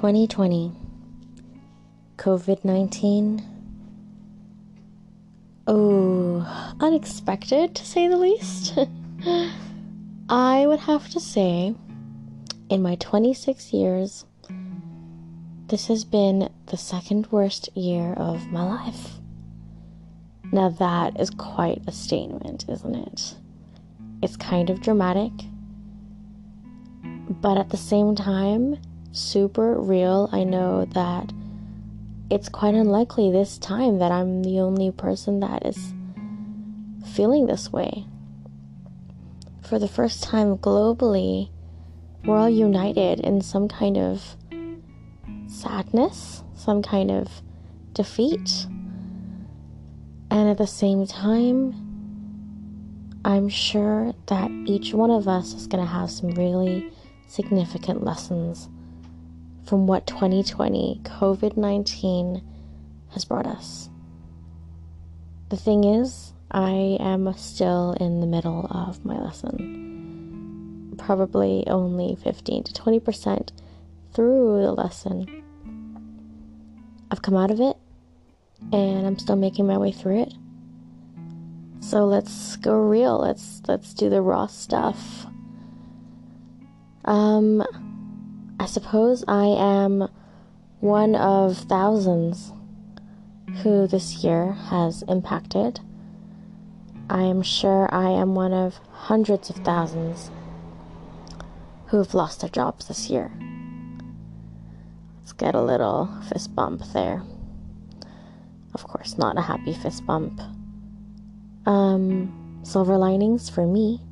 2020, COVID 19. Oh, unexpected to say the least. I would have to say, in my 26 years, this has been the second worst year of my life. Now, that is quite a statement, isn't it? It's kind of dramatic, but at the same time, super real. I know that it's quite unlikely this time that I'm the only person that is feeling this way. For the first time globally, we're all united in some kind of sadness, some kind of defeat. And at the same time, I'm sure that each one of us is going to have some really significant lessons from what 2020 COVID 19 has brought us. The thing is, I am still in the middle of my lesson. Probably only 15 to 20% through the lesson. I've come out of it and I'm still making my way through it. So let's go real. Let's let's do the raw stuff. Um I suppose I am one of thousands who this year has impacted. I am sure I am one of hundreds of thousands who have lost their jobs this year. Let's get a little fist bump there. Of course, not a happy fist bump. Um, silver linings for me.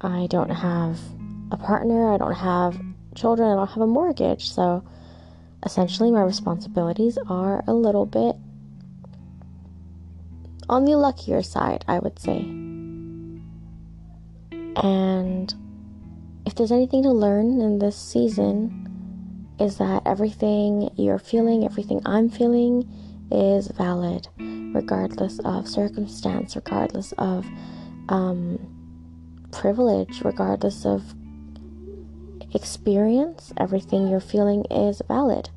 I don't have a partner, I don't have children, I don't have a mortgage, so essentially my responsibilities are a little bit on the luckier side, I would say. And if there's anything to learn in this season, is that everything you're feeling, everything I'm feeling, is valid, regardless of circumstance, regardless of um, privilege, regardless of experience, everything you're feeling is valid.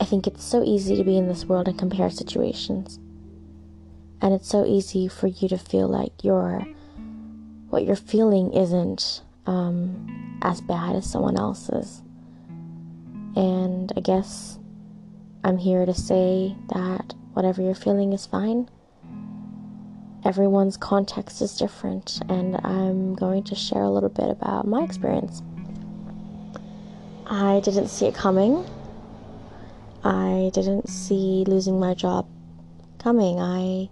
I think it's so easy to be in this world and compare situations. And it's so easy for you to feel like your what you're feeling isn't um, as bad as someone else's. And I guess I'm here to say that whatever you're feeling is fine everyone's context is different, and I'm going to share a little bit about my experience. I didn't see it coming. I didn't see losing my job coming. I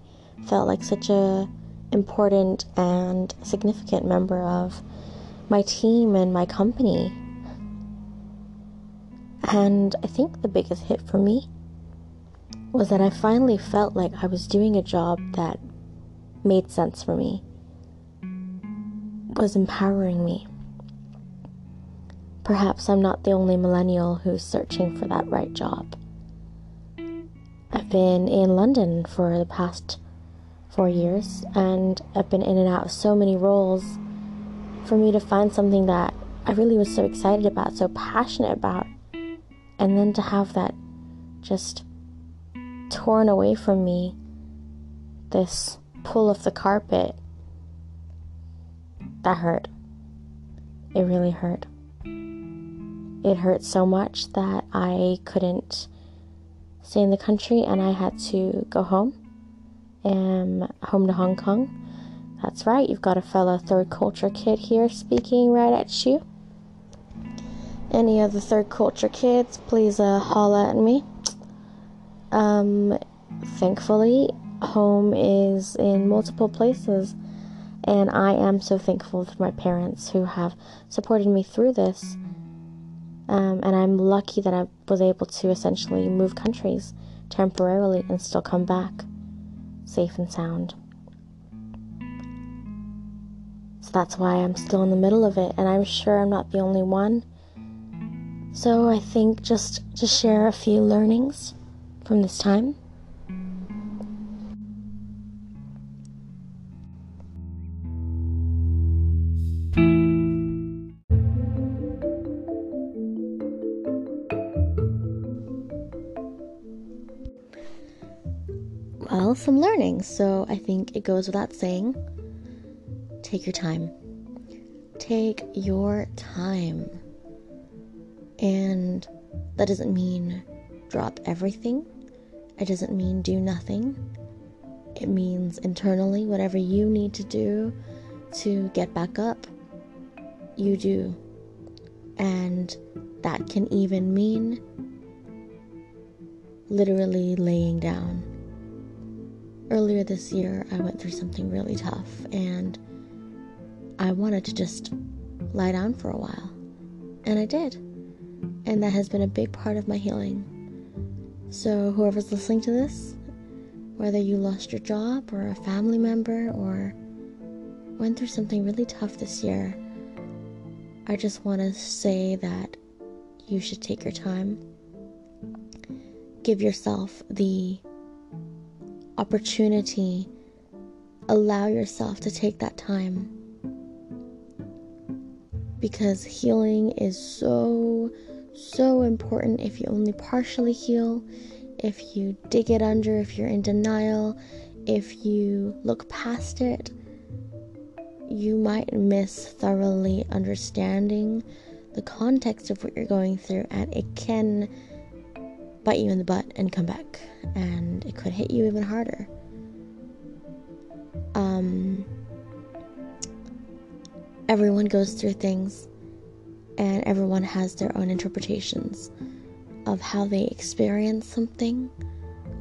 felt like such a important and significant member of my team and my company. And I think the biggest hit for me was that I finally felt like I was doing a job that made sense for me, was empowering me. Perhaps I'm not the only millennial who's searching for that right job. I've been in London for the past four years, and I've been in and out of so many roles for me to find something that I really was so excited about, so passionate about, and then to have that just torn away from me this pull of the carpet. That hurt. It really hurt. It hurt so much that I couldn't stay in the country and I had to go home. Am home to Hong Kong. That's right, you've got a fellow third culture kid here speaking right at you. Any other third culture kids, please uh, holla at me. Um, thankfully, home is in multiple places. And I am so thankful for my parents who have supported me through this. Um, and I'm lucky that I was able to essentially move countries temporarily and still come back safe and sound. So that's why I'm still in the middle of it, and I'm sure I'm not the only one. So I think just to share a few learnings from this time. Some learning. So I think it goes without saying take your time. Take your time. And that doesn't mean drop everything, it doesn't mean do nothing. It means internally, whatever you need to do to get back up, you do. And that can even mean literally laying down. Earlier this year, I went through something really tough and I wanted to just lie down for a while. And I did. And that has been a big part of my healing. So, whoever's listening to this, whether you lost your job or a family member or went through something really tough this year, I just want to say that you should take your time. Give yourself the opportunity, allow yourself to take that time. Because healing is so so important if you only partially heal, if you dig it under, if you're in denial, if you look past it, you might miss thoroughly understanding the context of what you're going through, and it can bite you in the butt and come back, and it could hit you even harder. Um, everyone goes through things and everyone has their own interpretations of how they experience something.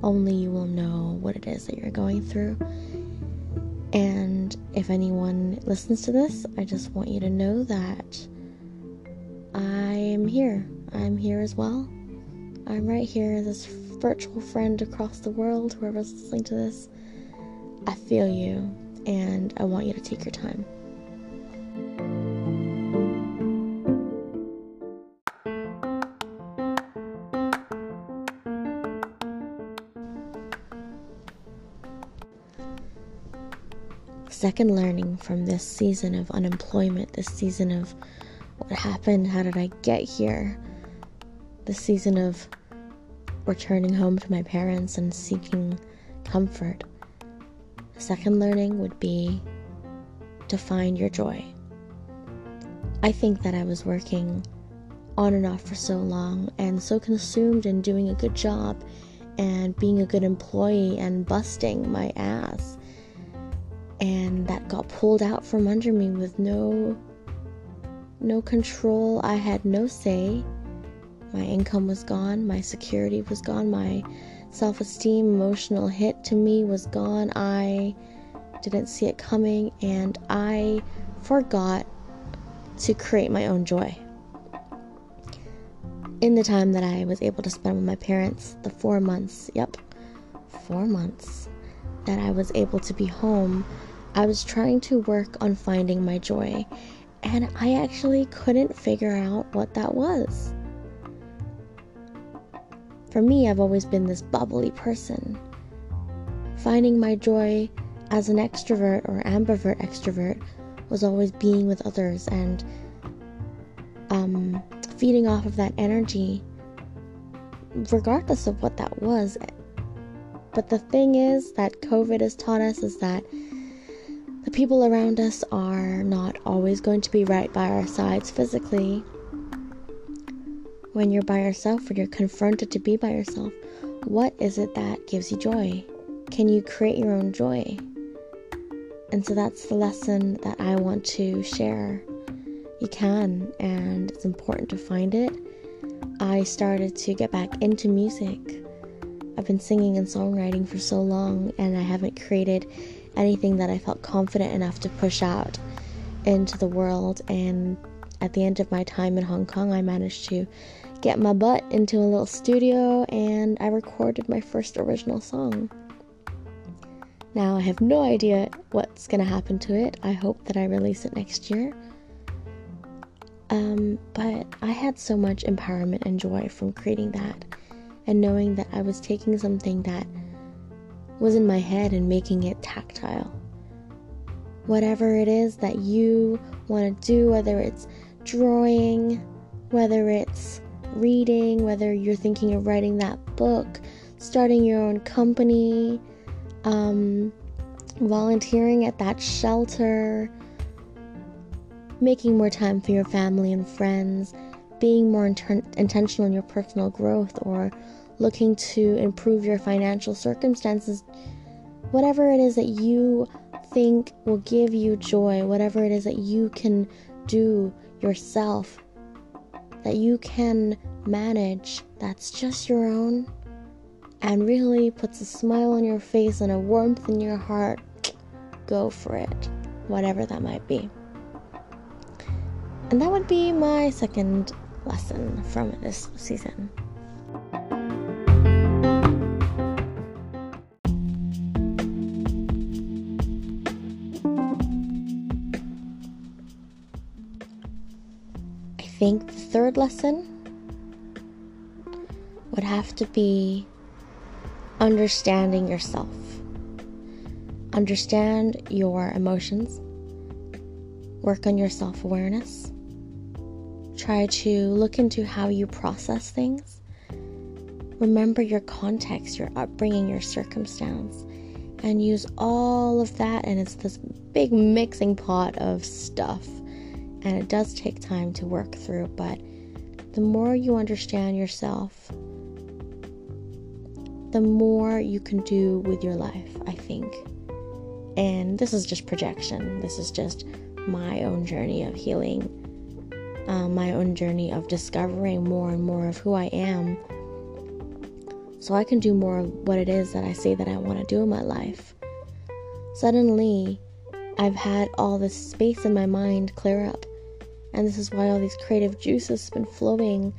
Only you will know what it is that you're going through. And if anyone listens to this, I just want you to know that I am here. I'm here as well. I'm right here, this virtual friend across the world, whoever's listening to this. I feel you, and I want you to take your time. second learning from this season of unemployment, this season of what happened, how did I get here, this season of returning home to my parents and seeking comfort. The second learning would be to find your joy. I think that I was working on and off for so long and so consumed in doing a good job and being a good employee and busting my ass and that got pulled out from under me with no no control. I had no say. My income was gone, my security was gone, my self-esteem, emotional hit to me was gone. I didn't see it coming and I forgot to create my own joy. In the time that I was able to spend with my parents, the 4 months, yep, 4 months that I was able to be home I was trying to work on finding my joy, and I actually couldn't figure out what that was. For me, I've always been this bubbly person. Finding my joy as an extrovert or ambivert extrovert was always being with others and um, feeding off of that energy, regardless of what that was. But the thing is that COVID has taught us is that the people around us are not always going to be right by our sides physically. When you're by yourself, when you're confronted to be by yourself, what is it that gives you joy? Can you create your own joy? And so that's the lesson that I want to share. You can, and it's important to find it. I started to get back into music. I've been singing and songwriting for so long, and I haven't created anything that I felt confident enough to push out into the world. And at the end of my time in Hong Kong, I managed to get my butt into a little studio and I recorded my first original song. Now, I have no idea what's going to happen to it. I hope that I release it next year. Um, but I had so much empowerment and joy from creating that and knowing that I was taking something that was in my head and making it tactile. Whatever it is that you want to do, whether it's drawing, whether it's reading, whether you're thinking of writing that book, starting your own company, um, volunteering at that shelter, making more time for your family and friends, being more inter- intentional in your personal growth, or looking to improve your financial circumstances, whatever it is that you think will give you joy, whatever it is that you can do yourself, that you can manage, that's just your own, and really puts a smile on your face and a warmth in your heart, go for it, whatever that might be. And that would be my second lesson from this season. Think the third lesson would have to be understanding yourself. Understand your emotions. Work on your self awareness. Try to look into how you process things. Remember your context, your upbringing, your circumstance, and use all of that. And it's this big mixing pot of stuff and it does take time to work through, but the more you understand yourself, the more you can do with your life, I think. And this is just projection. This is just my own journey of healing, um, my own journey of discovering more and more of who I am. So I can do more of what it is that I say that I want to do in my life. Suddenly, I've had all this space in my mind clear up and this is why all these creative juices have been flowing.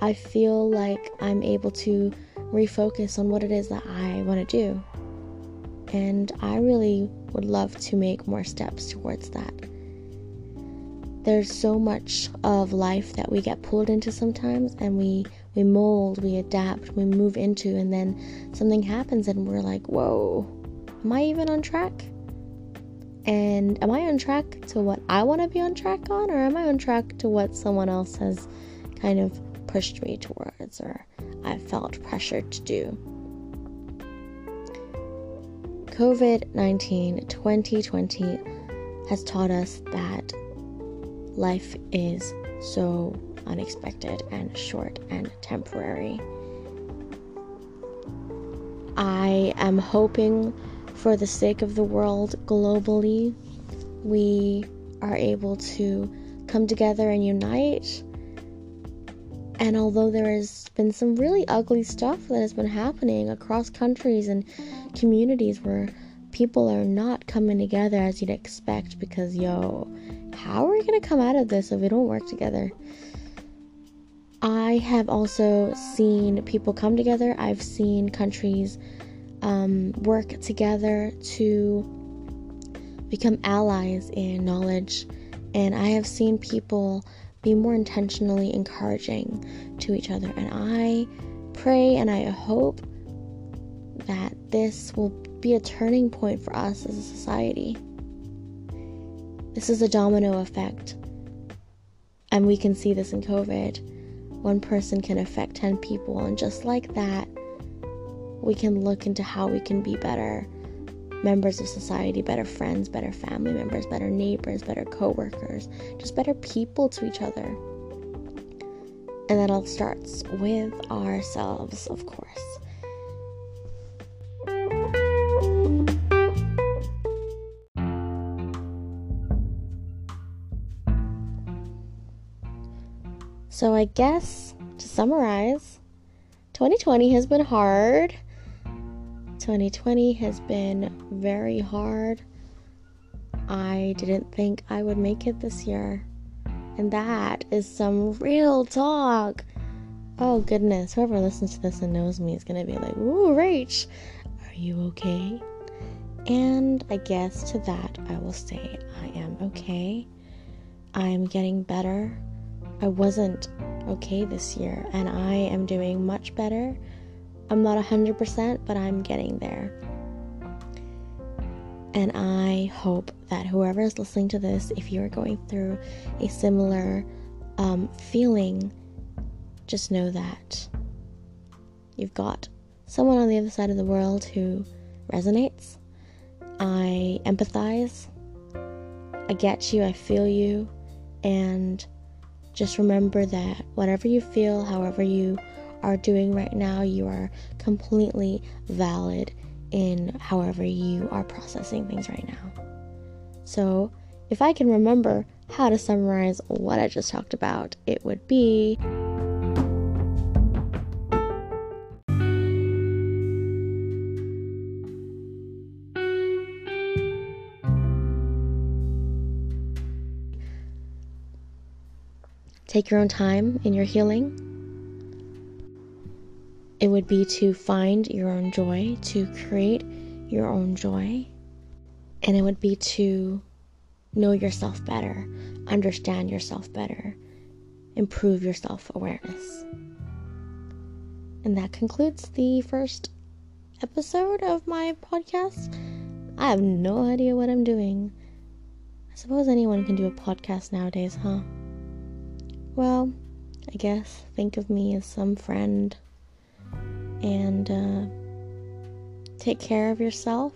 I feel like I'm able to refocus on what it is that I want to do. And I really would love to make more steps towards that. There's so much of life that we get pulled into sometimes and we we mold, we adapt, we move into and then something happens and we're like, "Whoa, am I even on track?" And am I on track to what I want to be on track on, or am I on track to what someone else has kind of pushed me towards, or I felt pressured to do? COVID 19 2020 has taught us that life is so unexpected and short and temporary. I am hoping for the sake of the world globally, we are able to come together and unite. And although there has been some really ugly stuff that has been happening across countries and communities where people are not coming together as you'd expect because, yo, how are we going to come out of this if we don't work together? I have also seen people come together. I've seen countries um, work together to become allies in knowledge. And I have seen people be more intentionally encouraging to each other. And I pray and I hope that this will be a turning point for us as a society. This is a domino effect. And we can see this in COVID. One person can affect 10 people, and just like that, we can look into how we can be better members of society, better friends, better family members, better neighbors, better coworkers, just better people to each other. And that all starts with ourselves, of course. So, I guess to summarize, 2020 has been hard. 2020 has been very hard. I didn't think I would make it this year. And that is some real talk. Oh goodness, whoever listens to this and knows me is gonna be like, Ooh, Rach, are you okay? And I guess to that I will say I am okay. I am getting better. I wasn't okay this year, and I am doing much better I'm not 100%, but I'm getting there. And I hope that whoever is listening to this, if you're going through a similar um, feeling, just know that you've got someone on the other side of the world who resonates. I empathize. I get you, I feel you, and just remember that whatever you feel, however you are doing right now, you are completely valid in however you are processing things right now. So, if I can remember how to summarize what I just talked about, it would be Take your own time in your healing. It would be to find your own joy, to create your own joy. And it would be to know yourself better, understand yourself better, improve your self awareness. And that concludes the first episode of my podcast. I have no idea what I'm doing. I suppose anyone can do a podcast nowadays, huh? Well, I guess think of me as some friend and uh, take care of yourself,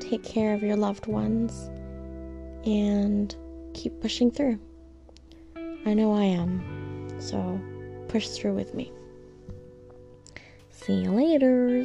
take care of your loved ones, and keep pushing through. I know I am, so push through with me. See you later.